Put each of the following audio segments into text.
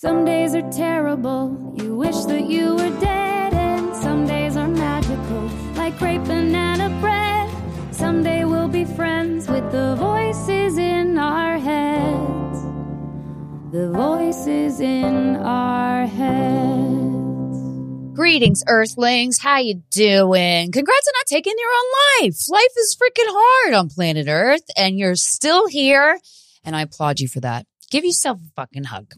Some days are terrible, you wish that you were dead, and some days are magical, like grape banana bread. Someday we'll be friends with the voices in our heads. The voices in our heads. Greetings, Earthlings. How you doing? Congrats on not taking your own life. Life is freaking hard on planet Earth, and you're still here, and I applaud you for that. Give yourself a fucking hug.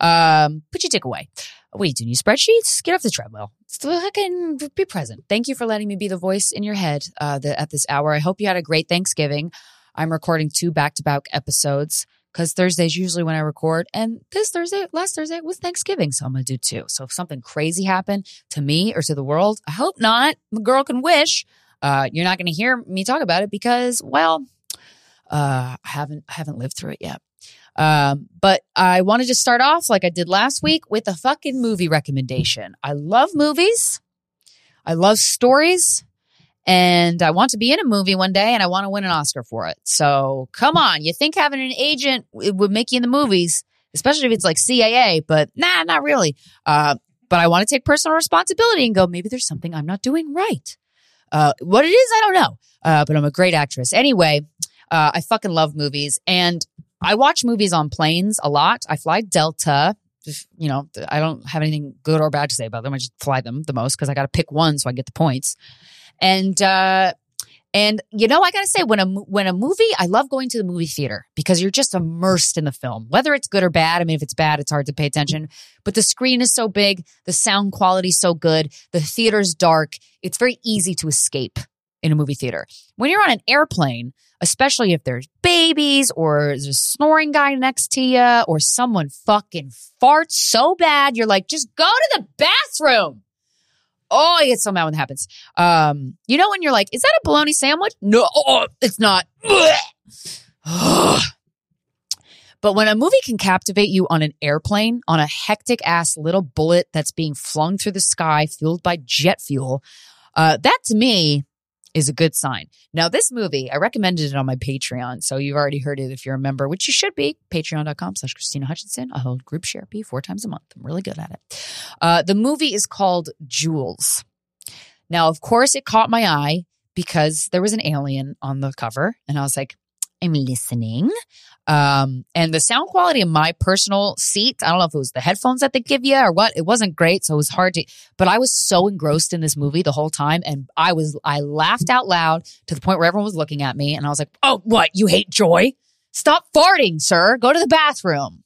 Um, put your dick away. What are you doing? Spreadsheets? Get off the treadmill. Still fucking be present. Thank you for letting me be the voice in your head uh, the, at this hour. I hope you had a great Thanksgiving. I'm recording two back to back episodes because Thursday's usually when I record. And this Thursday, last Thursday was Thanksgiving. So I'm going to do two. So if something crazy happened to me or to the world, I hope not. The girl can wish. Uh, you're not going to hear me talk about it because, well, uh, I haven't, I haven't lived through it yet. Um, but I wanted to start off like I did last week with a fucking movie recommendation. I love movies. I love stories and I want to be in a movie one day and I want to win an Oscar for it. So come on. You think having an agent would make you in the movies, especially if it's like CAA, but nah, not really. Uh, but I want to take personal responsibility and go, maybe there's something I'm not doing right. Uh, what it is, I don't know. Uh, but I'm a great actress. Anyway, uh, I fucking love movies and I watch movies on planes a lot. I fly Delta. You know, I don't have anything good or bad to say about them. I just fly them the most because I got to pick one so I get the points. And uh, and you know, I gotta say, when a when a movie, I love going to the movie theater because you're just immersed in the film, whether it's good or bad. I mean, if it's bad, it's hard to pay attention. But the screen is so big, the sound quality so good, the theater's dark. It's very easy to escape in a movie theater. When you're on an airplane, especially if there's babies or there's a snoring guy next to you or someone fucking farts so bad, you're like, just go to the bathroom. Oh, I get so mad when that happens. Um, you know when you're like, is that a bologna sandwich? No, oh, it's not. but when a movie can captivate you on an airplane, on a hectic ass little bullet that's being flung through the sky, fueled by jet fuel, uh, that to me is a good sign. Now, this movie, I recommended it on my Patreon. So you've already heard it if you're a member, which you should be. Patreon.com slash Krystyna Hutchinson. I hold group share therapy four times a month. I'm really good at it. Uh, the movie is called Jules. Now, of course, it caught my eye because there was an alien on the cover. And I was like, I'm listening. Um, and the sound quality of my personal seat, I don't know if it was the headphones that they give you or what, it wasn't great. So it was hard to, but I was so engrossed in this movie the whole time. And I was, I laughed out loud to the point where everyone was looking at me. And I was like, oh, what? You hate joy? Stop farting, sir. Go to the bathroom.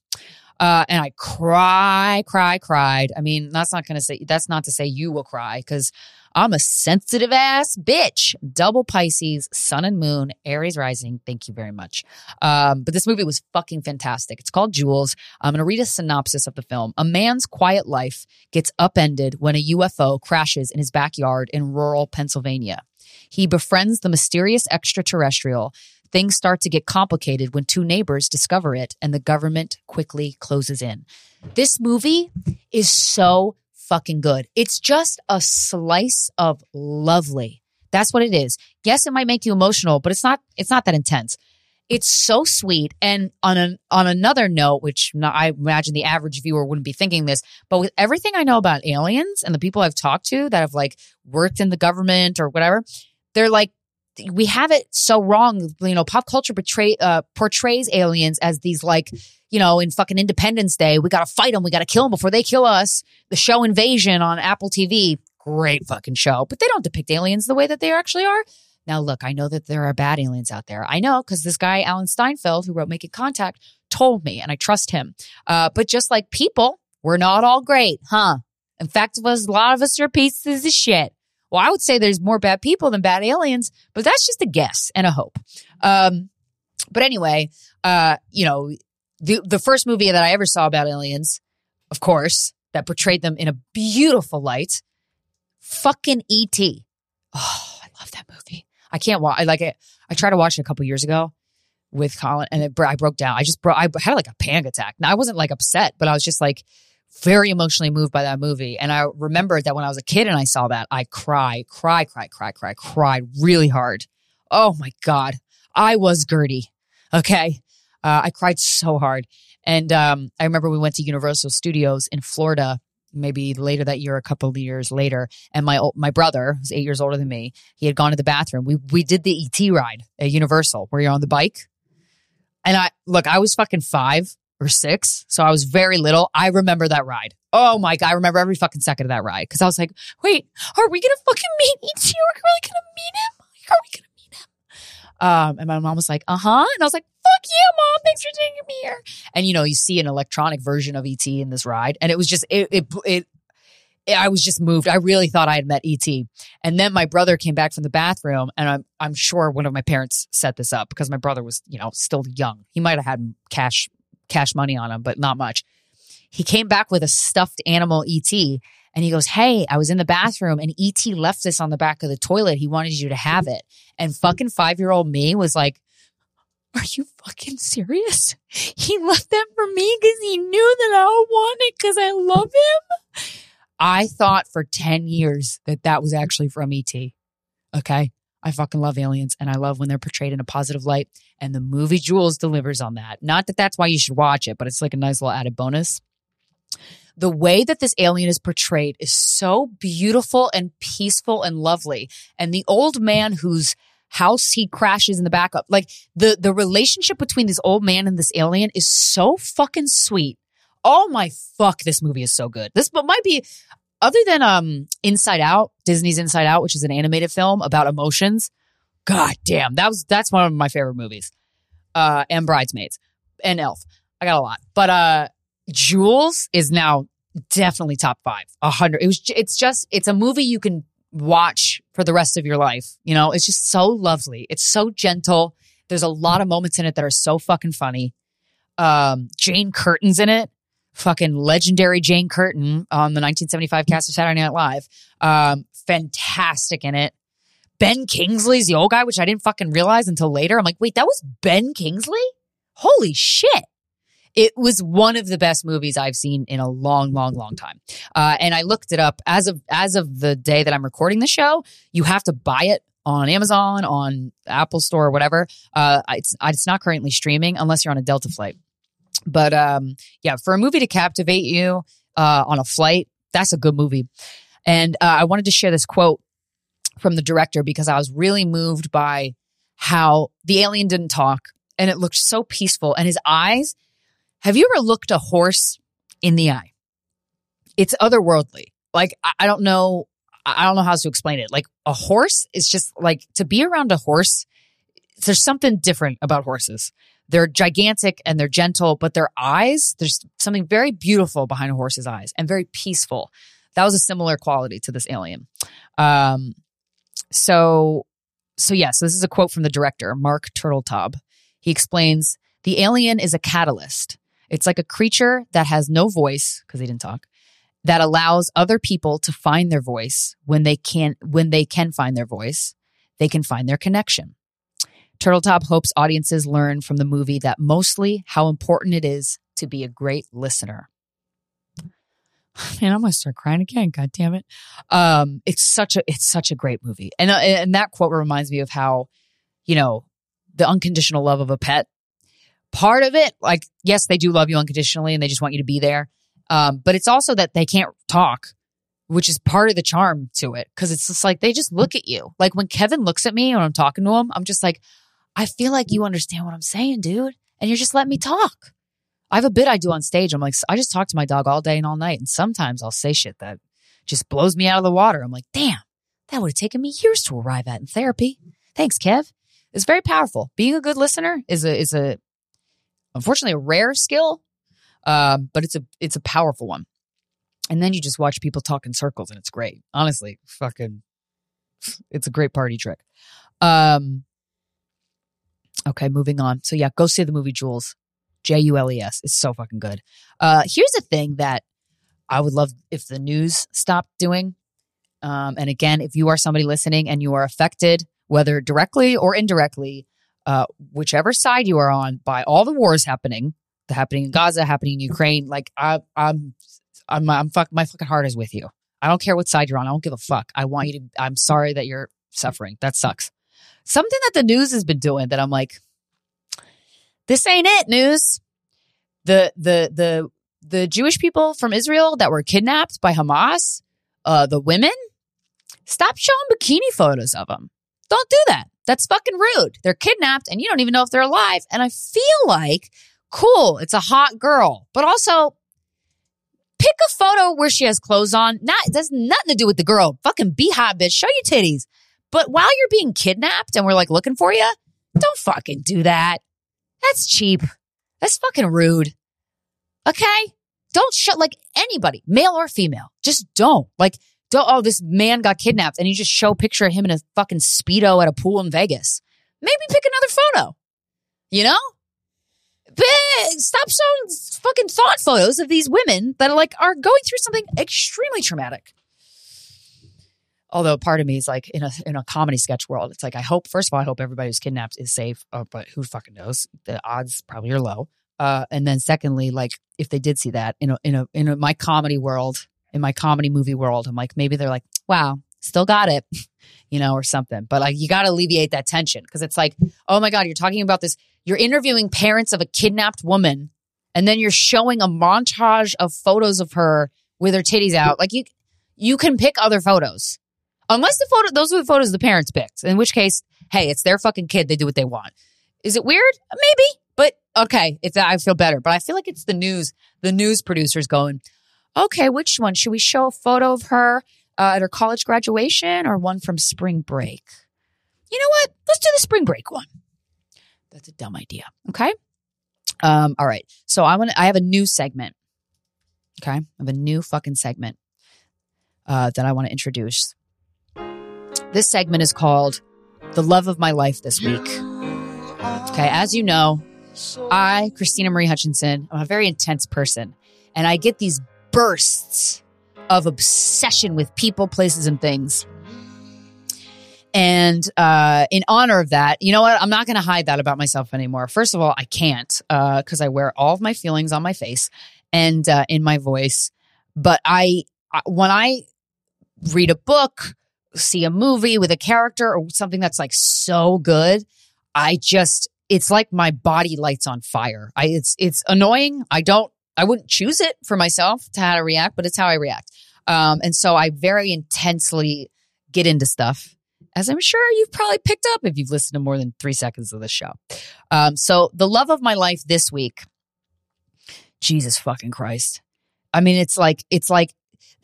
Uh, and I cry, cry, cried. I mean, that's not going to say, that's not to say you will cry because I'm a sensitive ass bitch. Double Pisces, sun and moon, Aries rising. Thank you very much. Um, but this movie was fucking fantastic. It's called Jules. I'm going to read a synopsis of the film. A man's quiet life gets upended when a UFO crashes in his backyard in rural Pennsylvania. He befriends the mysterious extraterrestrial. Things start to get complicated when two neighbors discover it and the government quickly closes in. This movie is so fucking good. It's just a slice of lovely. That's what it is. Yes, it might make you emotional, but it's not, it's not that intense. It's so sweet. And on an, on another note, which not, I imagine the average viewer wouldn't be thinking this, but with everything I know about aliens and the people I've talked to that have like worked in the government or whatever, they're like, we have it so wrong. You know, pop culture portray, uh, portrays aliens as these like, you know, in fucking Independence Day, we got to fight them. We got to kill them before they kill us. The show Invasion on Apple TV, great fucking show, but they don't depict aliens the way that they actually are. Now, look, I know that there are bad aliens out there. I know because this guy, Alan Steinfeld, who wrote Making Contact, told me, and I trust him. Uh, but just like people, we're not all great, huh? In fact, a lot of us are pieces of shit. Well, I would say there's more bad people than bad aliens, but that's just a guess and a hope. Um, but anyway, uh, you know, the the first movie that I ever saw about aliens, of course, that portrayed them in a beautiful light, fucking E.T. Oh, I love that movie. I can't watch. I like it. I tried to watch it a couple years ago with Colin, and it, I broke down. I just broke. I had like a panic attack. Now I wasn't like upset, but I was just like very emotionally moved by that movie. And I remembered that when I was a kid and I saw that, I cried, cry, cry, cry, cry, cried really hard. Oh my God. I was Gertie. Okay. Uh, I cried so hard. And um, I remember we went to Universal Studios in Florida, maybe later that year, a couple of years later. And my my brother, who's eight years older than me, he had gone to the bathroom. We we did the ET ride at Universal, where you're on the bike. And I look, I was fucking five or six, so I was very little. I remember that ride. Oh my god, I remember every fucking second of that ride because I was like, wait, are we gonna fucking meet ET? Are we really gonna meet him? Are we gonna meet him? Um, and my mom was like, uh huh. And I was like, fuck yeah, mom. Thanks for taking me here. And you know, you see an electronic version of ET in this ride. And it was just, it, it, it, I was just moved. I really thought I had met ET. And then my brother came back from the bathroom and I'm, I'm sure one of my parents set this up because my brother was, you know, still young. He might have had cash, cash money on him, but not much. He came back with a stuffed animal ET and he goes, Hey, I was in the bathroom and ET left this on the back of the toilet. He wanted you to have it. And fucking five year old me was like, Are you fucking serious? He left that for me because he knew that I would want it because I love him. I thought for 10 years that that was actually from ET. Okay. I fucking love aliens and I love when they're portrayed in a positive light. And the movie Jules delivers on that. Not that that's why you should watch it, but it's like a nice little added bonus the way that this alien is portrayed is so beautiful and peaceful and lovely. And the old man whose house he crashes in the backup, like the, the relationship between this old man and this alien is so fucking sweet. Oh my fuck, this movie is so good. This might be, other than um Inside Out, Disney's Inside Out, which is an animated film about emotions. God damn, that was that's one of my favorite movies. Uh, and Bridesmaids and Elf. I got a lot, but uh, Jules is now definitely top five. A hundred. It was. It's just. It's a movie you can watch for the rest of your life. You know, it's just so lovely. It's so gentle. There's a lot of moments in it that are so fucking funny. Um, Jane Curtin's in it. Fucking legendary Jane Curtin on the 1975 cast of Saturday Night Live. Um, fantastic in it. Ben Kingsley's the old guy, which I didn't fucking realize until later. I'm like, wait, that was Ben Kingsley? Holy shit it was one of the best movies I've seen in a long, long, long time. Uh, and I looked it up as of as of the day that I'm recording the show. You have to buy it on Amazon, on Apple Store, or whatever. Uh, it's it's not currently streaming unless you're on a Delta flight. But um, yeah, for a movie to captivate you uh, on a flight, that's a good movie. And uh, I wanted to share this quote from the director because I was really moved by how the alien didn't talk and it looked so peaceful and his eyes have you ever looked a horse in the eye? It's otherworldly. Like, I don't know. I don't know how to explain it. Like a horse is just like to be around a horse. There's something different about horses. They're gigantic and they're gentle, but their eyes, there's something very beautiful behind a horse's eyes and very peaceful. That was a similar quality to this alien. Um, so, so yeah, so this is a quote from the director, Marc Turtletaub. He explains the alien is a catalyst. It's like a creature that has no voice because they didn't talk that allows other people to find their voice when they can when they can find their voice, they can find their connection. Turtletaub hopes audiences learn from the movie that mostly how important it is to be a great listener. Man, I'm gonna start crying again. God damn it! Um, it's such a it's such a great movie, and uh, and that quote reminds me of how, you know, the unconditional love of a pet part of it, like, yes, they do love you unconditionally and they just want you to be there. Um, but it's also that they can't talk, which is part of the charm to it. Cause it's just like they just look at you. Like when Kevin looks at me when I'm talking to him, I'm just like, I feel like you understand what I'm saying, dude. And you're just letting me talk. I have a bit I do on stage. I'm like, I just talk to my dog all day and all night. And sometimes I'll say shit that just blows me out of the water. I'm like, damn, that would have taken me years to arrive at in therapy. Thanks, Kev. It's very powerful. Being a good listener is a is a unfortunately a rare skill, uh, but it's a it's a powerful one. And then you just watch people talk in circles, and it's great. Honestly, fucking, it's a great party trick. Um, okay, moving on. So yeah, go see the movie Jules, J U L E S. It's so fucking good. Uh, here's a thing that I would love if the news stopped doing. Um, and again, if you are somebody listening and you are affected, whether directly or indirectly, uh, whichever side you are on by all the wars happening, the happening in Gaza, happening in Ukraine, like I, I'm, I'm, I'm fuck, my fucking heart is with you. I don't care what side you're on. I don't give a fuck. I want you to, I'm sorry that you're suffering. That sucks. Something that the news has been doing that I'm like, this ain't it, news. the the the the Jewish people from Israel that were kidnapped by Hamas, uh, the women, stop showing bikini photos of them. Don't do that. That's fucking rude. They're kidnapped and you don't even know if they're alive. And I feel like, cool, it's a hot girl, but also pick a photo where she has clothes on. Not, that's nothing to do with the girl. Fucking be hot, bitch. Show your titties. But while you're being kidnapped and we're like looking for you, don't fucking do that. That's cheap. That's fucking rude. Okay? Don't shut like anybody, male or female. Just don't. Like, don't, oh, this man got kidnapped and you just show a picture of him in a fucking Speedo at a pool in Vegas. Maybe pick another photo. You know? But stop showing fucking thought photos of these women that are like are going through something extremely traumatic. Although part of me is like in a in a comedy sketch world, it's like I hope first of all I hope everybody who's kidnapped is safe, uh, but who fucking knows? The odds probably are low. Uh, and then secondly, like if they did see that in a in a in a, my comedy world, in my comedy movie world, I'm like maybe they're like, wow, still got it, you know, or something. But like you got to alleviate that tension because it's like, oh my god, you're talking about this. You're interviewing parents of a kidnapped woman, and then you're showing a montage of photos of her with her titties out. Like you, you can pick other photos. Unless the photo, those are the photos the parents picked. In which case, hey, it's their fucking kid. They do what they want. Is it weird? Maybe, but okay. It's I feel better, but I feel like it's the news. The news producers going, okay, which one should we show a photo of her uh, at her college graduation or one from spring break? You know what? Let's do the spring break one. That's a dumb idea. Okay. Um. All right. So I want. I have a new segment. Okay. I have a new fucking segment uh, that I want to introduce this segment is called The Love of My Life This Week. Okay, as you know, I, Krystyna Marie Hutchinson, I'm a very intense person, and I get these bursts of obsession with people, places, and things. And uh, in honor of that, you know what? I'm not going to hide that about myself anymore. First of all, I can't because uh, I wear all of my feelings on my face and uh, in my voice. But I, when I read a book see a movie with a character or something that's like so good, I just it's like my body lights on fire. I it's it's annoying. I don't I wouldn't choose it for myself to how to react, but it's how I react. Um, and so I very intensely get into stuff, as I'm sure you've probably picked up if you've listened to more than three seconds of this show. Um, so the love of my life this week, Jesus fucking Christ. I mean, it's like it's like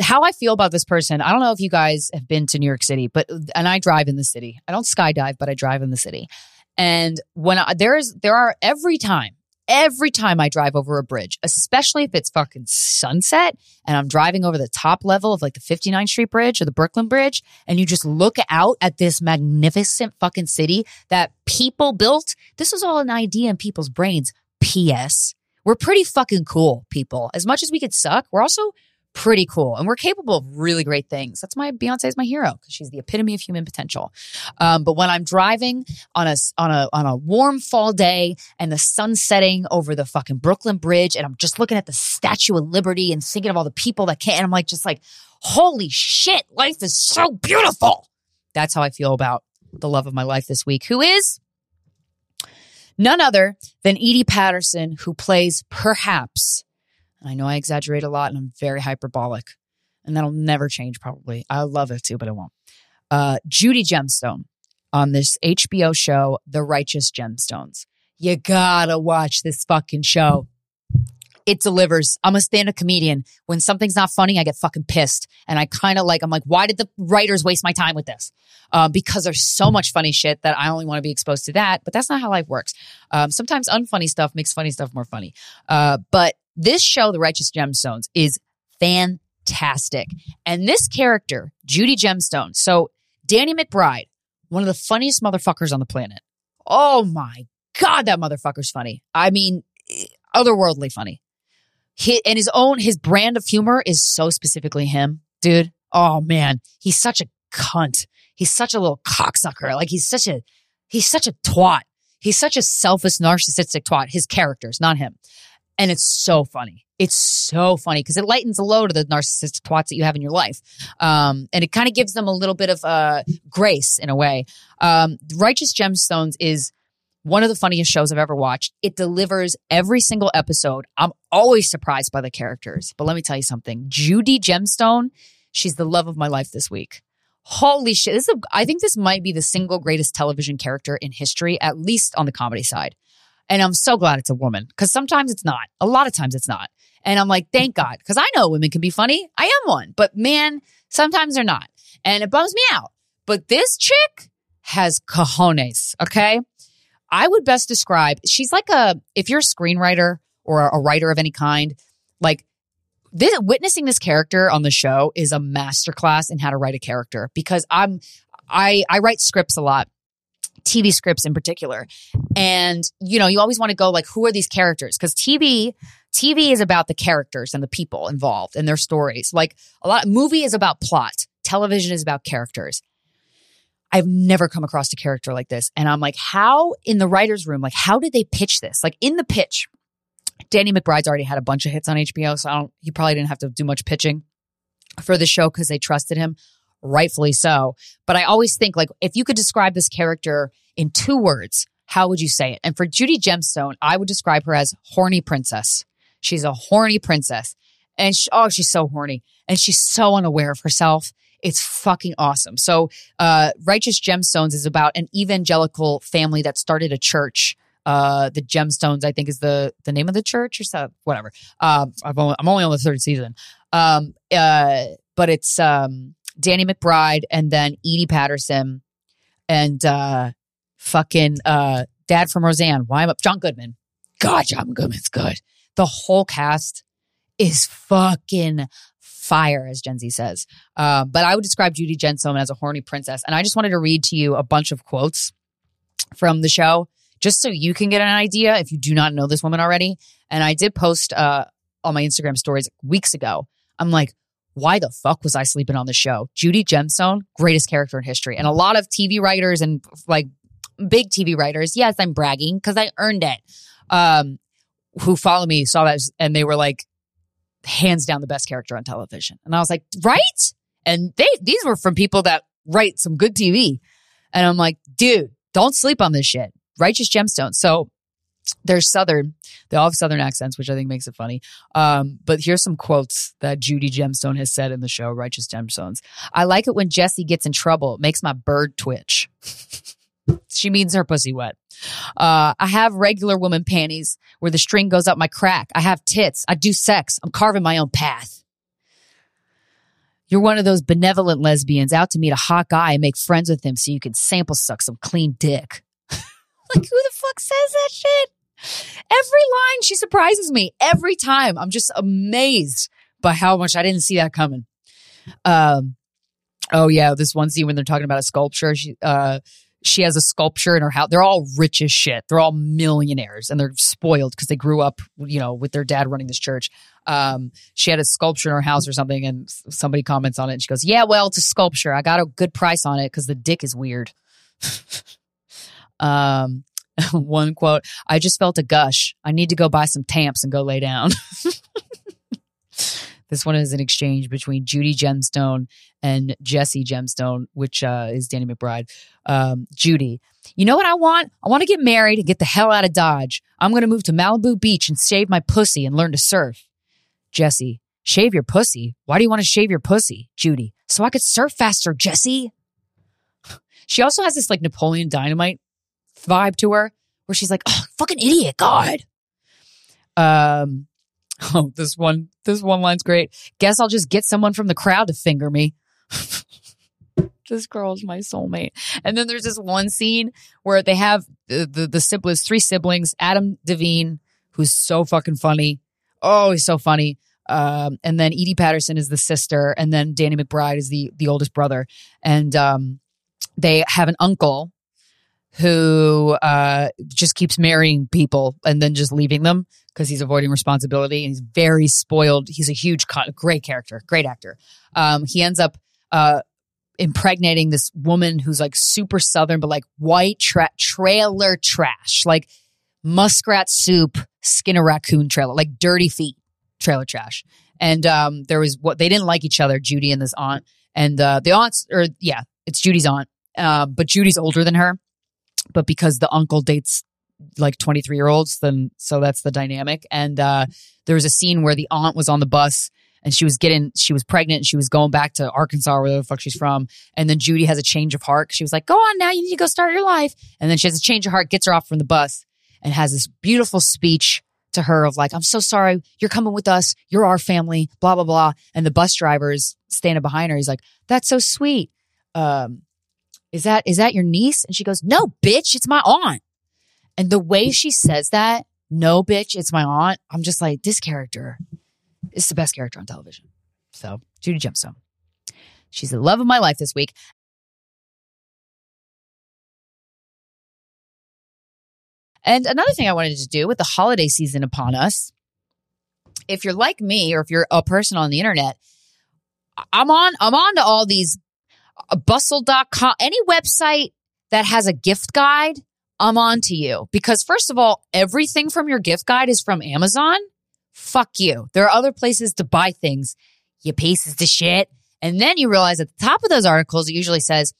how I feel about this person, I don't know if you guys have been to New York City, but and I drive in the city. I don't skydive, but I drive in the city. And when I, there's there are every time, every time I drive over a bridge, especially if it's fucking sunset and I'm driving over the top level of like the 59th Street Bridge or the Brooklyn Bridge, and you just look out at this magnificent fucking city that people built. This is all an idea in people's brains. P.S. We're pretty fucking cool, people. As much as we could suck, we're also pretty cool. And we're capable of really great things. That's my Beyonce is my hero because she's the epitome of human potential. Um, but when I'm driving on a, on a, on a warm fall day and the sun setting over the fucking Brooklyn Bridge and I'm just looking at the Statue of Liberty and thinking of all the people that can't, I'm like, just like, holy shit, life is so beautiful. That's how I feel about the love of my life this week, who is none other than Edi Patterson, who plays perhaps I know I exaggerate a lot and I'm very hyperbolic, and that'll never change probably. I love it too, but it won't. Uh, Judy Gemstone on this HBO show, The Righteous Gemstones. You gotta watch this fucking show. It delivers. I'm a stand up comedian. When something's not funny, I get fucking pissed. And I kind of like, I'm like, why did the writers waste my time with this? Uh, because there's so much funny shit that I only want to be exposed to that. But that's not how life works. Um, sometimes unfunny stuff makes funny stuff more funny. Uh, but this show, The Righteous Gemstones, is fantastic. And this character, Judy Gemstone, so Danny McBride, one of the funniest motherfuckers on the planet. Oh my God, that motherfucker's funny. I mean, eh, otherworldly funny. He, and his own, his brand of humor is so specifically him, dude. Oh man, he's such a cunt. He's such a little cocksucker. Like he's such a, he's such a twat. He's such a selfish, narcissistic twat. His characters, not him. And it's so funny. It's so funny because it lightens the load of the narcissistic twats that you have in your life. Um, and it kind of gives them a little bit of uh, grace in a way. Um, Righteous Gemstones is one of the funniest shows I've ever watched. It delivers every single episode. I'm always surprised by the characters. But let me tell you something. Judy Gemstone, she's the love of my life this week. Holy shit. This is a, I think this might be the single greatest television character in history, at least on the comedy side. And I'm so glad it's a woman because sometimes it's not. A lot of times it's not. And I'm like, thank God, because I know women can be funny. I am one, but man, sometimes they're not. And it bums me out. But this chick has cojones, okay? I would best describe, she's like a, if you're a screenwriter or a writer of any kind, like this, witnessing this character on the show is a masterclass in how to write a character because I'm, I, I write scripts a lot. TV scripts in particular. And, you know, you always want to go like, who are these characters? Because TV, TV is about the characters and the people involved and their stories. Like a lot, of movie is about plot. Television is about characters. I've never come across a character like this. And I'm like, how in the writer's room, like, how did they pitch this? Like in the pitch, Danny McBride's already had a bunch of hits on HBO, so he probably didn't have to do much pitching for the show because they trusted him rightfully so. But I always think like if you could describe this character in two words, how would you say it? And for Judy Gemstone, I would describe her as horny princess. She's a horny princess. And she, oh, she's so horny. And she's so unaware of herself. It's fucking awesome. So, uh, Righteous Gemstones is about an evangelical family that started a church. Uh, the Gemstones, I think, is the the name of the church or so, whatever. Um, I've only, I'm only on the third season. Um, uh, but it's um Danny McBride and then Edi Patterson and uh, fucking uh, dad from Roseanne. Why am I John Goodman? God, John Goodman's good. The whole cast is fucking fire, as Gen Z says. Um, but I would describe Judy Gemstone as a horny princess. And I just wanted to read to you a bunch of quotes from the show, just so you can get an idea if you do not know this woman already. And I did post uh, on my Instagram stories weeks ago. I'm like, why the fuck was I sleeping on the show? Judy Gemstone, greatest character in history. And a lot of TV writers and like big TV writers, yes, I'm bragging because I earned it, um, who follow me saw that and they were like, hands down the best character on television. And I was like, right? And they, these were from people that write some good TV. And I'm like, dude, don't sleep on this shit. Righteous gemstone. So they're Southern. They all have Southern accents, which I think makes it funny. Um, but here's some quotes that Judy Gemstone has said in the show, Righteous Gemstones. I like it when Jesse gets in trouble. It makes my bird twitch. she means her pussy wet. Uh, I have regular woman panties where the string goes up my crack. I have tits. I do sex. I'm carving my own path. You're one of those benevolent lesbians out to meet a hot guy and make friends with him so you can sample suck some clean dick. Like, who the fuck says that shit? Every line, she surprises me every time. I'm just amazed by how much I didn't see that coming. Um, oh yeah, this one scene when they're talking about a sculpture, she, uh, she has a sculpture in her house. They're all rich as shit. They're all millionaires and they're spoiled because they grew up, you know, with their dad running this church. Um, she had a sculpture in her house or something and somebody comments on it and she goes, yeah, well, it's a sculpture. I got a good price on it because the dick is weird. um, one quote, I just felt a gush. I need to go buy some tamps and go lay down. this one is an exchange between Judy Gemstone and Jesse Gemstone, which uh, is Danny McBride. Um, Judy, you know what I want? I want to get married and get the hell out of Dodge. I'm going to move to Malibu Beach and shave my pussy and learn to surf. Jesse, shave your pussy? Why do you want to shave your pussy? Judy, so I could surf faster, Jesse. She also has this like Napoleon Dynamite vibe to her where she's like, oh, fucking idiot, God. Um, oh, this one, this one line's great. Guess I'll just get someone from the crowd to finger me. this girl's my soulmate. And then there's this one scene where they have the, the, the siblings, three siblings, Adam DeVine, who's so fucking funny. Oh, he's so funny. Um, and then Edi Patterson is the sister, and then Danny McBride is the the oldest brother. And um, they have an uncle who uh, just keeps marrying people and then just leaving them because he's avoiding responsibility and he's very spoiled. He's a huge, great character, great actor. Um, he ends up uh, impregnating this woman who's like super southern, but like white tra- trailer trash, like muskrat soup, skin a raccoon trailer, like dirty feet trailer trash. And um, there was what they didn't like each other, Judy and this aunt. And uh, the aunt's, or yeah, it's Judy's aunt, uh, but Judy's older than her but because the uncle dates like 23 year olds. Then so that's the dynamic. And uh, there was a scene where the aunt was on the bus and she was getting she was pregnant and she was going back to Arkansas where the fuck she's from. And then Judy has a change of heart. She was like, "Go on now, you need to go start your life." And then she has a change of heart, gets her off from the bus, and has this beautiful speech to her of like, "I'm so sorry, you're coming with us. You're our family." Blah blah blah. And the bus driver's standing behind her. He's like, "That's so sweet." Um, is that is that your niece? And she goes, "No, bitch, it's my aunt." And the way she says that, "No, bitch, it's my aunt," I'm just like, this character is the best character on television. So Judy Gemstone, she's the love of my life this week. And another thing I wanted to do with the holiday season upon us, if you're like me or if you're a person on the internet, I'm on I'm on to all these bustle.com any website that has a gift guide, I'm on to you. Because first of all, everything from your gift guide is from Amazon. Fuck you. There are other places to buy things, you pieces of shit. And then you realize at the top of those articles, it usually says,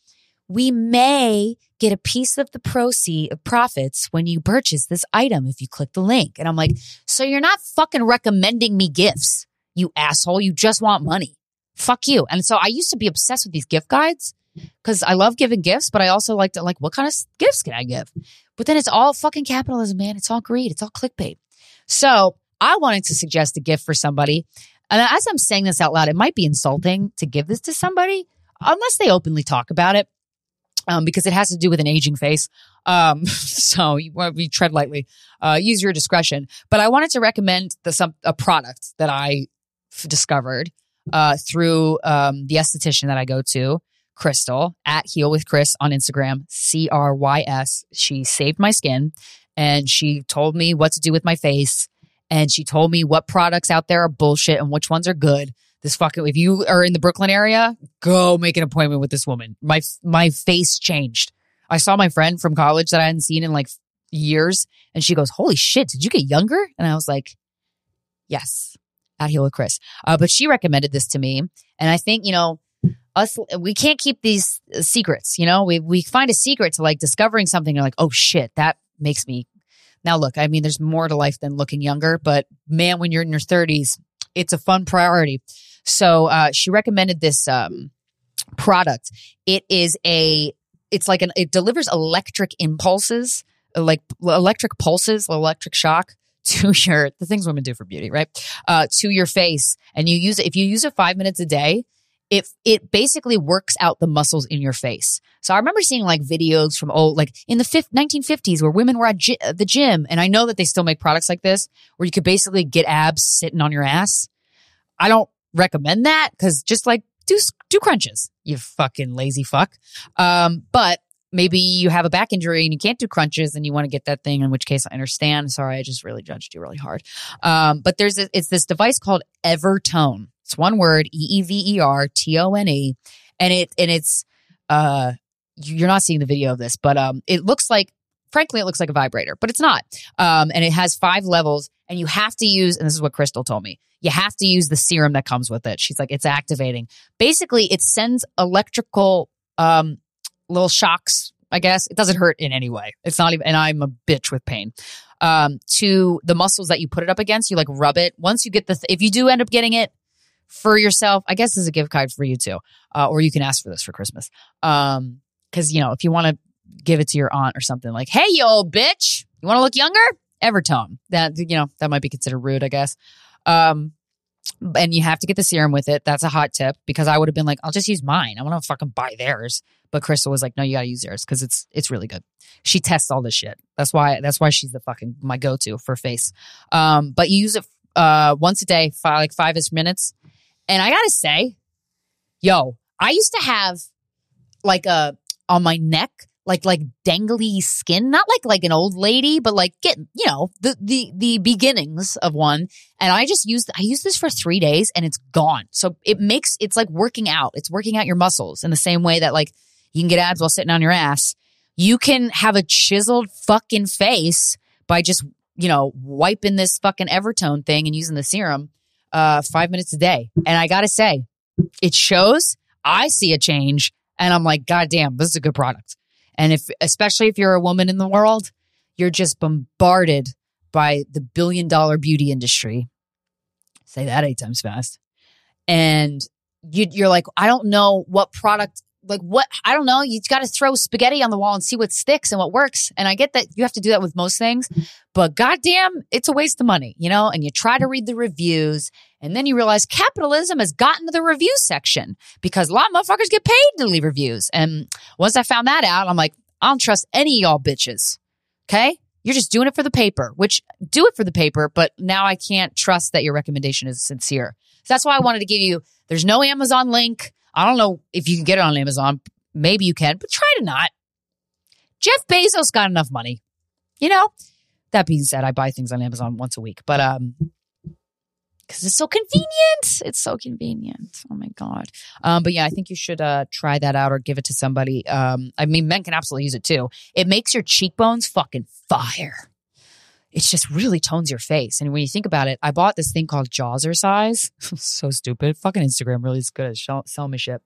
we may get a piece of the proceed of profits when you purchase this item if you click the link. And I'm like, so you're not fucking recommending me gifts, you asshole. You just want money. Fuck you. And so I used to be obsessed with these gift guides because I love giving gifts, but I also like to like, what kind of gifts can I give? But then it's all fucking capitalism, man. It's all greed. It's all clickbait. So I wanted to suggest a gift for somebody. And as I'm saying this out loud, it might be insulting to give this to somebody unless they openly talk about it. Um, because it has to do with an aging face. Um, so you, we tread lightly, uh, use your discretion. But I wanted to recommend the, some, a product that I f- discovered, uh, through, um, the esthetician that I go to, Crystal at Heal with Chris on Instagram, C R Y S. She saved my skin and she told me what to do with my face and she told me what products out there are bullshit and which ones are good. This fucking if you are in the Brooklyn area, go make an appointment with this woman. My my face changed. I saw my friend from college that I hadn't seen in like years, and she goes, "Holy shit, did you get younger?" And I was like, "Yes." At Heal with Chris, uh, but she recommended this to me, and I think you know us we can't keep these secrets you know we we find a secret to like discovering something You're like oh shit that makes me now, look, I mean, there's more to life than looking younger, but man, when you're in your 30s, it's a fun priority. So uh, she recommended this um, product. It is a, it's like an, it delivers electric impulses, like electric pulses, electric shock to your the things women do for beauty, right? Uh, to your face, and you use it if you use it five minutes a day it it basically works out the muscles in your face. So I remember seeing like videos from old like in the 1950s where women were at gy- the gym and I know that they still make products like this where you could basically get abs sitting on your ass. I don't recommend that cuz just like do do crunches, you fucking lazy fuck. Um but maybe you have a back injury and you can't do crunches and you want to get that thing in which case i understand sorry i just really judged you really hard um, but there's a, it's this device called evertone it's one word, E E V E R T O N E, and it and it's uh you're not seeing the video of this, but um it looks like frankly it looks like a vibrator, but it's not. Um and it has five levels and you have to use and this is what Crystal told me. You have to use the serum that comes with it. She's like it's activating. Basically, it sends electrical um little shocks I guess it doesn't hurt in any way. It's not even, and I'm a bitch with pain. Um, to the muscles that you put it up against, you like rub it. Once you get the, th- if you do end up getting it, for yourself. I guess as a gift card for you too, uh, or you can ask for this for Christmas. Um, because you know if you want to give it to your aunt or something like, "Hey, you old bitch, you want to look younger?" Evertone. That you know that might be considered rude, I guess. Um, and you have to get the serum with it. That's a hot tip because I would have been like, I'll just use mine. I want to fucking buy theirs. But Crystal was like, no, you got to use yours because it's it's really good. She tests all this shit. That's why that's why she's the fucking my go to for face. Um, but you use it uh once a day, five, like five ish minutes. And I gotta say, yo, I used to have like a on my neck, like like dangly skin, not like like an old lady, but like get you know the the the beginnings of one. And I just used I used this for three days and it's gone. So it makes it's like working out. It's working out your muscles in the same way that like you can get abs while sitting on your ass. You can have a chiseled fucking face by just you know wiping this fucking Evertone thing and using the serum uh, five minutes a day. And I got to say, it shows. I see a change and I'm like, God damn, this is a good product. And if, especially if you're a woman in the world, you're just bombarded by the billion dollar beauty industry. Say that eight times fast. And you, you're like, I don't know what product, like what, I don't know. You got to throw spaghetti on the wall and see what sticks and what works. And I get that you have to do that with most things, but goddamn, it's a waste of money, you know? And you try to read the reviews and then you realize capitalism has gotten to the review section because a lot of motherfuckers get paid to leave reviews. And once I found that out, I'm like, I don't trust any of y'all bitches. Okay. You're just doing it for the paper, which do it for the paper, but now I can't trust that your recommendation is sincere. So that's why I wanted to give you, there's no Amazon link. I don't know if you can get it on Amazon. Maybe you can, but try to not. Jeff Bezos got enough money. You know, that being said, I buy things on Amazon once a week, but, um, because it's so convenient. It's so convenient. Oh my god. Um, but yeah, I think you should uh try that out or give it to somebody. Um, I mean, men can absolutely use it too. It makes your cheekbones fucking fire. It just really tones your face. And when you think about it, I bought this thing called Jawzrsize. so stupid. Fucking Instagram really is good at sell, sell me shit.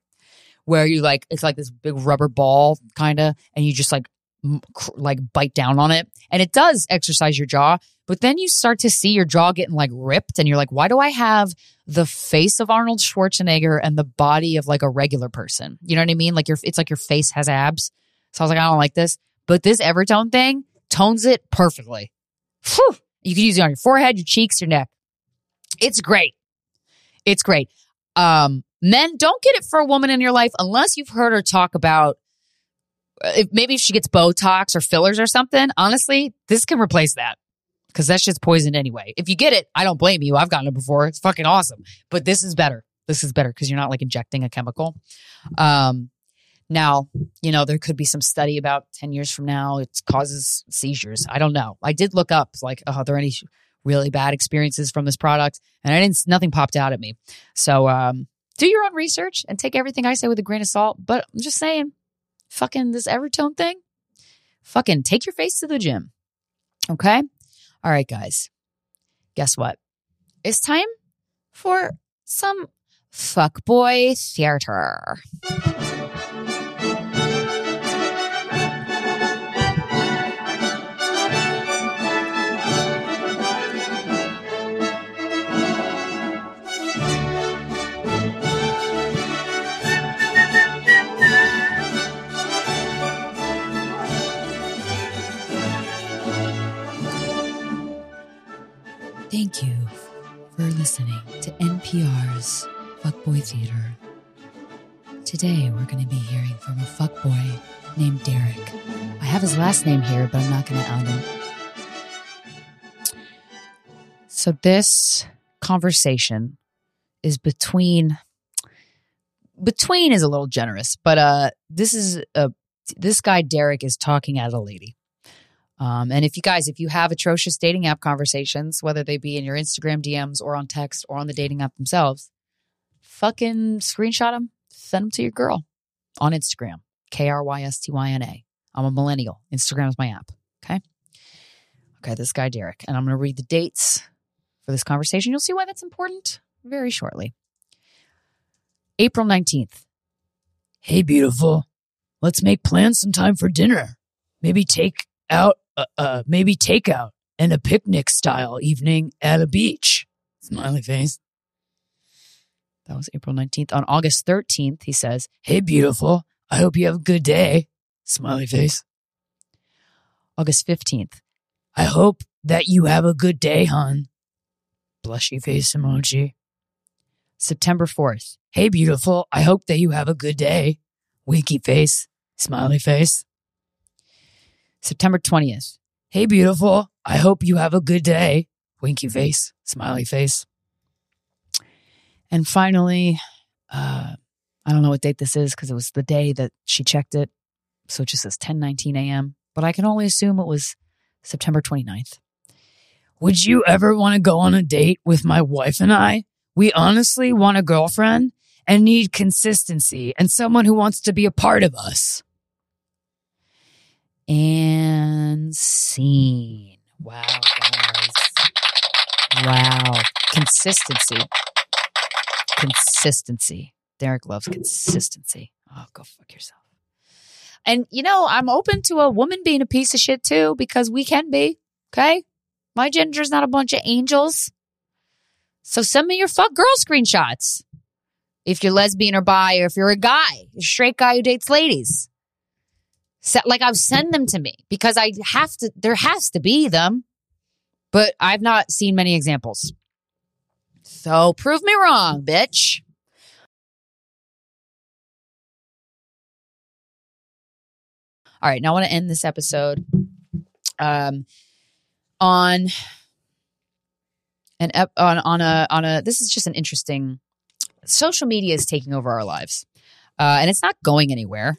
Where you like, it's like this big rubber ball kind of, and you just like like bite down on it and it does exercise your jaw but then you start to see your jaw getting like ripped and you're like why do i have the face of arnold schwarzenegger and the body of like a regular person you know what i mean like your it's like your face has abs so i was like i don't like this but this evertone thing tones it perfectly Whew. you can use it on your forehead your cheeks your neck it's great it's great um men don't get it for a woman in your life unless you've heard her talk about if maybe if she gets Botox or fillers or something, honestly, this can replace that because that's just poison anyway. If you get it, I don't blame you. I've gotten it before. It's fucking awesome. But this is better. This is better because you're not like injecting a chemical. Um, now, you know, there could be some study about 10 years from now, it causes seizures. I don't know. I did look up, like, oh, are there any really bad experiences from this product? And I didn't, nothing popped out at me. So, um, do your own research and take everything I say with a grain of salt. But I'm just saying, fucking this Evertone thing, fucking take your face to the gym. Okay? All right, guys. Guess what? It's time for some fuckboy theater. Have his last name here, but I'm not going to out him. So this conversation is between between is a little generous, but uh this is a this guy Derek is talking at a lady. Um, and if you guys, if you have atrocious dating app conversations, whether they be in your Instagram DMs or on text or on the dating app themselves, fucking screenshot them, send them to your girl on Instagram. K R Y S T Y N A. I'm a millennial. Instagram is my app. Okay. Okay. This guy, Derek. And I'm going to read the dates for this conversation. You'll see why that's important very shortly. April 19th. Hey, beautiful. Let's make plans sometime for dinner. Maybe take out uh, uh, maybe takeout and a picnic style evening at a beach. Smiley face. That was April 19th. On August 13th, he says, Hey, beautiful. I hope you have a good day. Smiley face. August 15th. I hope that you have a good day, hon. Blushy face emoji. September 4th. Hey, beautiful. I hope that you have a good day. Winky face. Smiley face. September 20th. Hey, beautiful. I hope you have a good day. Winky face, smiley face. And finally, uh, I don't know what date this is because it was the day that she checked it. So it just says 10:19 a.m. But I can only assume it was September 29th. Would you ever want to go on a date with my wife and I? We honestly want a girlfriend and need consistency and someone who wants to be a part of us and scene. Wow, guys. Wow. Consistency. Consistency. Derek loves consistency. Oh, go fuck yourself. And, you know, I'm open to a woman being a piece of shit too, because we can be. Okay. My gender's not a bunch of angels. So send me your fuck girl screenshots. If you're lesbian or bi, or if you're a guy, a straight guy who dates ladies. So, like I've send them to me because I have to, there has to be them, but I've not seen many examples. So prove me wrong, bitch. All right, now I want to end this episode um, on an ep- on on a on a. This is just an interesting. Social media is taking over our lives, uh, and it's not going anywhere.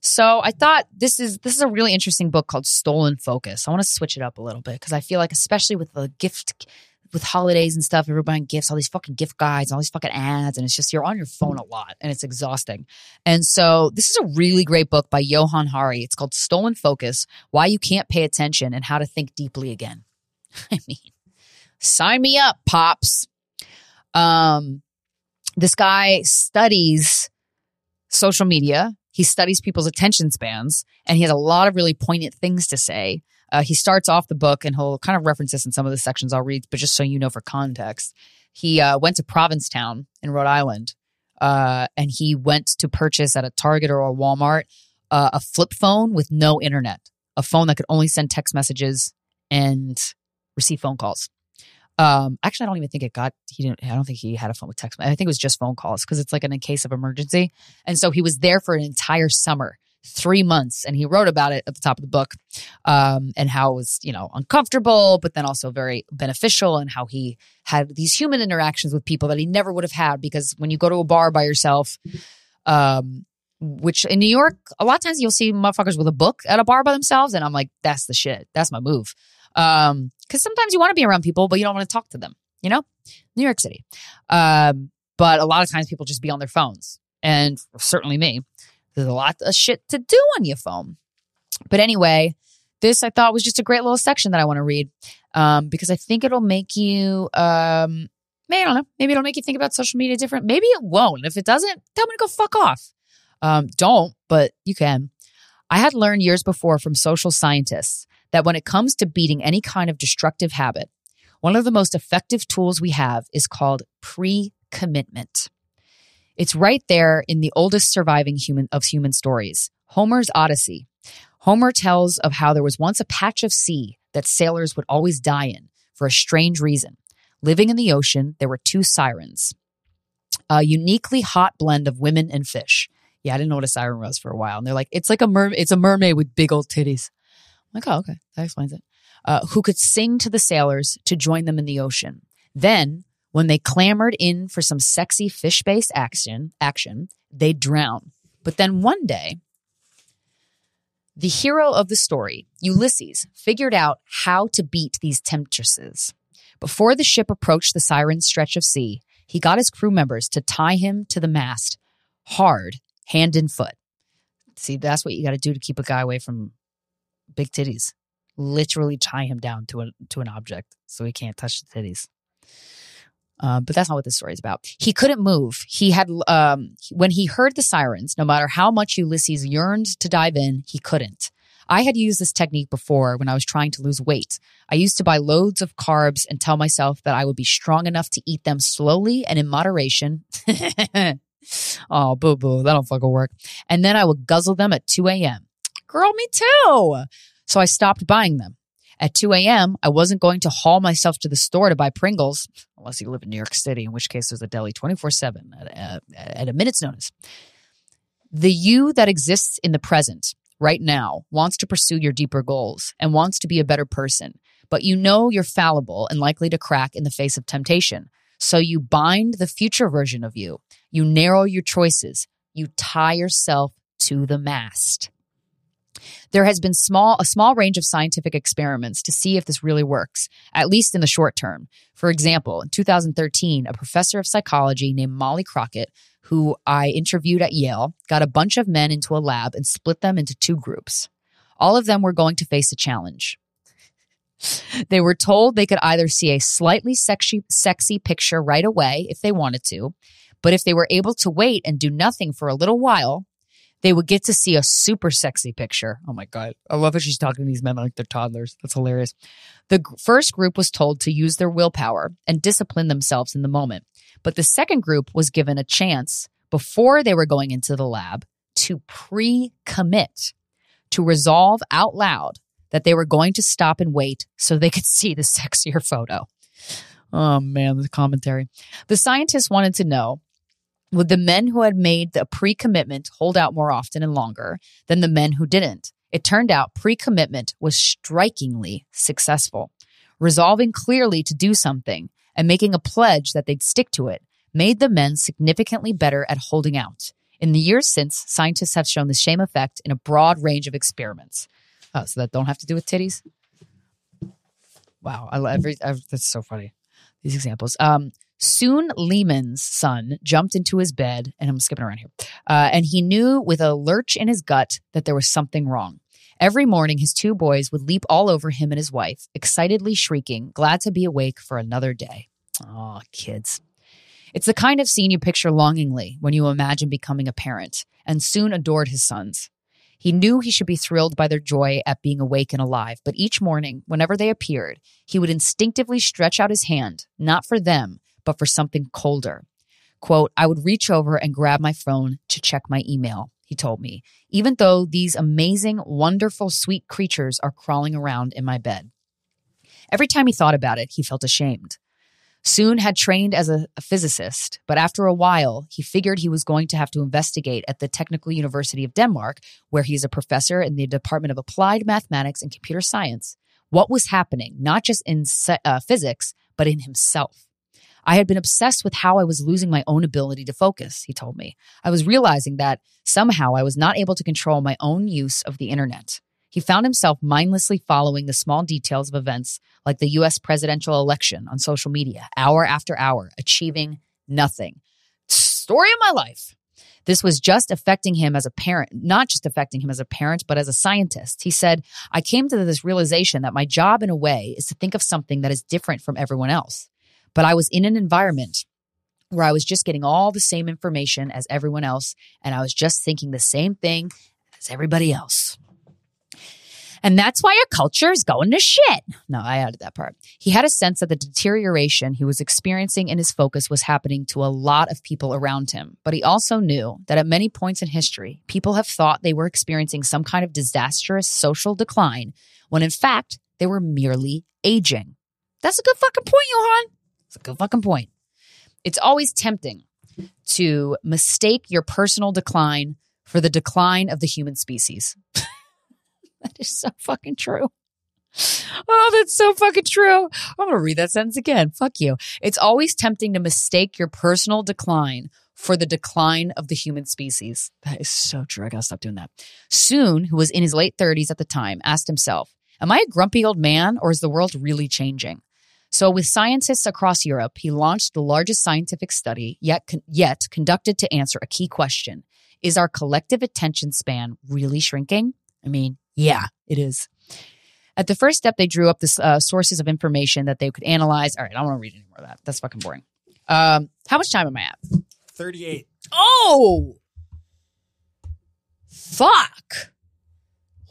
So I thought this is this is a really interesting book called Stolen Focus. I want to switch it up a little bit because I feel like, especially with the gift with holidays and stuff, buying gifts, all these fucking gift guides, all these fucking ads, and it's just you're on your phone a lot and it's exhausting. And so this is a really great book by Johann Hari. It's called Stolen Focus: Why You Can't Pay Attention and How to Think Deeply Again. I mean, sign me up, pops. Um, this guy studies social media. He studies people's attention spans, and he has a lot of really poignant things to say. Uh, he starts off the book, and he'll kind of reference this in some of the sections I'll read, but just so you know for context, he uh, went to Provincetown in Rhode Island, uh, and he went to purchase at a Target or a Walmart uh, a flip phone with no internet, a phone that could only send text messages and receive phone calls. Um, actually, I don't even think it got. He didn't. I don't think he had a phone with text. I think it was just phone calls because it's like in a case of emergency. And so he was there for an entire summer, three months, and he wrote about it at the top of the book, um, and how it was you know uncomfortable, but then also very beneficial, and how he had these human interactions with people that he never would have had because when you go to a bar by yourself, um, which in New York, a lot of times you'll see motherfuckers with a book at a bar by themselves, and I'm like, that's the shit. That's my move. Um, because sometimes you want to be around people, but you don't want to talk to them, you know? New York City. Um, but a lot of times people just be on their phones. And certainly me. There's a lot of shit to do on your phone. But anyway, this I thought was just a great little section that I want to read. Um, because I think it'll make you um maybe I don't know, maybe it'll make you think about social media different. Maybe it won't. If it doesn't, tell me to go fuck off. Um, don't, but you can. I had learned years before from social scientists that when it comes to beating any kind of destructive habit, one of the most effective tools we have is called pre commitment. It's right there in the oldest surviving human of human stories, Homer's Odyssey. Homer tells of how there was once a patch of sea that sailors would always die in for a strange reason. Living in the ocean, there were two sirens, a uniquely hot blend of women and fish. Yeah, I didn't know what a siren was for a while. And they're like, it's like a mer- it's a mermaid with big old titties. I'm like, oh, okay. That explains it. Uh, who could sing to the sailors to join them in the ocean. Then, when they clamored in for some sexy fish based action, action, they'd drown. But then one day, the hero of the story, Ulysses, figured out how to beat these temptresses. Before the ship approached the siren's stretch of sea, he got his crew members to tie him to the mast hard, hand and foot. See, that's what you got to do to keep a guy away from big titties. Literally tie him down to a to an object so he can't touch the titties. Um, but that's not what this story is about. He couldn't move. He had um, when he heard the sirens. No matter how much Ulysses yearned to dive in, he couldn't. I had used this technique before when I was trying to lose weight. I used to buy loads of carbs and tell myself that I would be strong enough to eat them slowly and in moderation. oh, boo boo, that'll fucking work. And then I would guzzle them at 2 a.m. Girl, me too. So I stopped buying them. At 2 a.m., I wasn't going to haul myself to the store to buy Pringles, unless you live in New York City, in which case there's a deli 24 7 uh, at a minute's notice. The you that exists in the present, right now, wants to pursue your deeper goals and wants to be a better person, but you know you're fallible and likely to crack in the face of temptation. So you bind the future version of you, you narrow your choices, you tie yourself to the mast. There has been small a small range of scientific experiments to see if this really works, at least in the short term. For example, in 2013, a professor of psychology named Molly Crockett, who I interviewed at Yale, got a bunch of men into a lab and split them into two groups. All of them were going to face a challenge. They were told they could either see a slightly sexy, sexy picture right away if they wanted to, but if they were able to wait and do nothing for a little while, they would get to see a super sexy picture. Oh my God. I love how she's talking to these men like they're toddlers. That's hilarious. The first group was told to use their willpower and discipline themselves in the moment. But the second group was given a chance before they were going into the lab to pre commit, to resolve out loud that they were going to stop and wait so they could see the sexier photo. Oh man, the commentary. The scientists wanted to know would the men who had made the pre commitment hold out more often and longer than the men who didn't? It turned out pre commitment was strikingly successful. Resolving clearly to do something and making a pledge that they'd stick to it made the men significantly better at holding out. In the years since, scientists have shown the same effect in a broad range of experiments. Oh, so that don't have to do with titties? Wow, I love every, every that's so funny. These examples. Um, Sune Lehmann's son jumped into his bed, and I'm skipping around here, uh, and he knew with a lurch in his gut that there was something wrong. Every morning, his two boys would leap all over him and his wife, excitedly shrieking, glad to be awake for another day. Oh, kids. It's the kind of scene you picture longingly when you imagine becoming a parent, and Sune adored his sons. He knew he should be thrilled by their joy at being awake and alive, but each morning, whenever they appeared, he would instinctively stretch out his hand, not for them, but for something colder. Quote, I would reach over and grab my phone to check my email, he told me, even though these amazing, wonderful, sweet creatures are crawling around in my bed. Every time he thought about it, he felt ashamed. Sune had trained as a, a, physicist, but after a while, he figured he was going to have to investigate at the Technical University of Denmark, where he is a professor in the Department of Applied Mathematics and Computer Science, what was happening, not just in uh, physics, but in himself. I had been obsessed with how I was losing my own ability to focus, he told me. I was realizing that somehow I was not able to control my own use of the internet. He found himself mindlessly following the small details of events like the US presidential election on social media, hour after hour, achieving nothing. Story of my life. This was just affecting him as a parent, not just affecting him as a parent, but as a scientist. He said, I came to this realization that my job, in a way, is to think of something that is different from everyone else. But I was in an environment where I was just getting all the same information as everyone else, and I was just thinking the same thing as everybody else. And that's why our culture is going to shit. No, I added that part. He had a sense that the deterioration he was experiencing in his focus was happening to a lot of people around him. But he also knew that at many points in history, people have thought they were experiencing some kind of disastrous social decline when in fact they were merely aging. That's a good fucking point, Johan. It's a good fucking point. It's always tempting to mistake your personal decline for the decline of the human species. that is so fucking true. Oh, that's so fucking true. I'm going to read that sentence again. Fuck you. It's always tempting to mistake your personal decline for the decline of the human species. That is so true. I got to stop doing that. Sune, who was in his late 30s at the time, asked himself, Am I a grumpy old man or is the world really changing? So, with scientists across Europe, he launched the largest scientific study yet, con- yet conducted to answer a key question Is our collective attention span really shrinking? I mean, yeah, it is. At the first step, they drew up the uh, sources of information that they could analyze. All right, I don't want to read any more of that. That's fucking boring. Um, how much time am I at? 38. Oh! Fuck.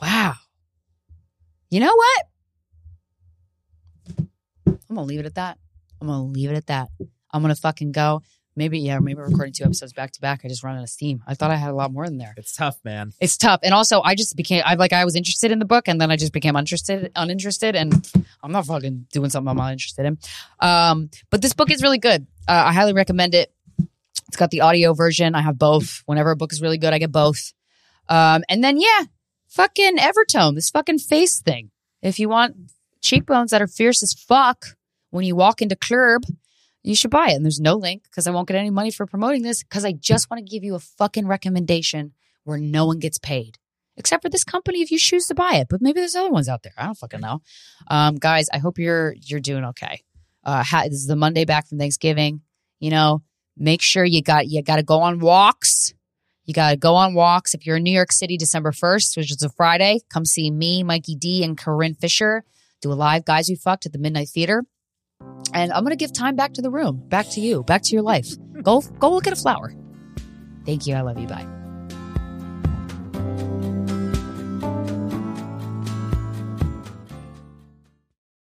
Wow. You know what? I'm gonna leave it at that. I'm gonna leave it at that. I'm gonna fucking go. Maybe yeah, maybe recording two episodes back to back. I just run out of steam. I thought I had a lot more in there. It's tough, man. It's tough, and also I just became I like I was interested in the book, and then I just became uninterested, uninterested, and I'm not fucking doing something I'm not interested in. Um, but this book is really good. Uh, I highly recommend it. It's got the audio version. I have both. Whenever a book is really good, I get both. Um, and then yeah, fucking Evertone, this fucking face thing. If you want cheekbones that are fierce as fuck, when you walk into Club, you should buy it. And there's no link because I won't get any money for promoting this because I just want to give you a fucking recommendation where no one gets paid. Except for this company if you choose to buy it. But maybe there's other ones out there. I don't fucking know. Um, guys, I hope you're you're doing okay. Uh, this is the Monday back from Thanksgiving. You know, make sure you got you got to go on walks. You got to go on walks. If you're in New York City, December 1st, which is a Friday, come see me, Mikey D, and Corinne Fisher do a live Guys We Fucked at the Midnight Theater. And I'm going to give time back to the room, back to you, back to your life. Go, go look at a flower. Thank you. I love you. Bye.